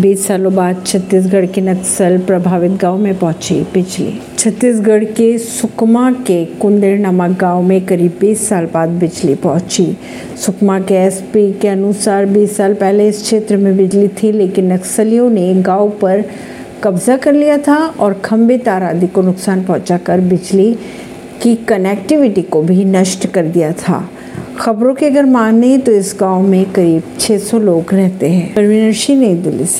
बीस सालों बाद छत्तीसगढ़ के नक्सल प्रभावित गाँव में पहुँची बिजली। छत्तीसगढ़ के सुकमा के कुंदेर नामक गाँव में करीब 20 साल बाद बिजली पहुँची। सुकमा के एसपी के अनुसार 20 साल पहले इस क्षेत्र में बिजली थी, लेकिन नक्सलियों ने गाँव पर कब्जा कर लिया था और खंबे तार आदि को नुकसान पहुंचाकर बिजली की कनेक्टिविटी को भी नष्ट कर दिया था। खबरों के अगर माने तो इस गाँव में करीब 600 लोग रहते हैं। परवीन सिंह, नई दिल्ली से।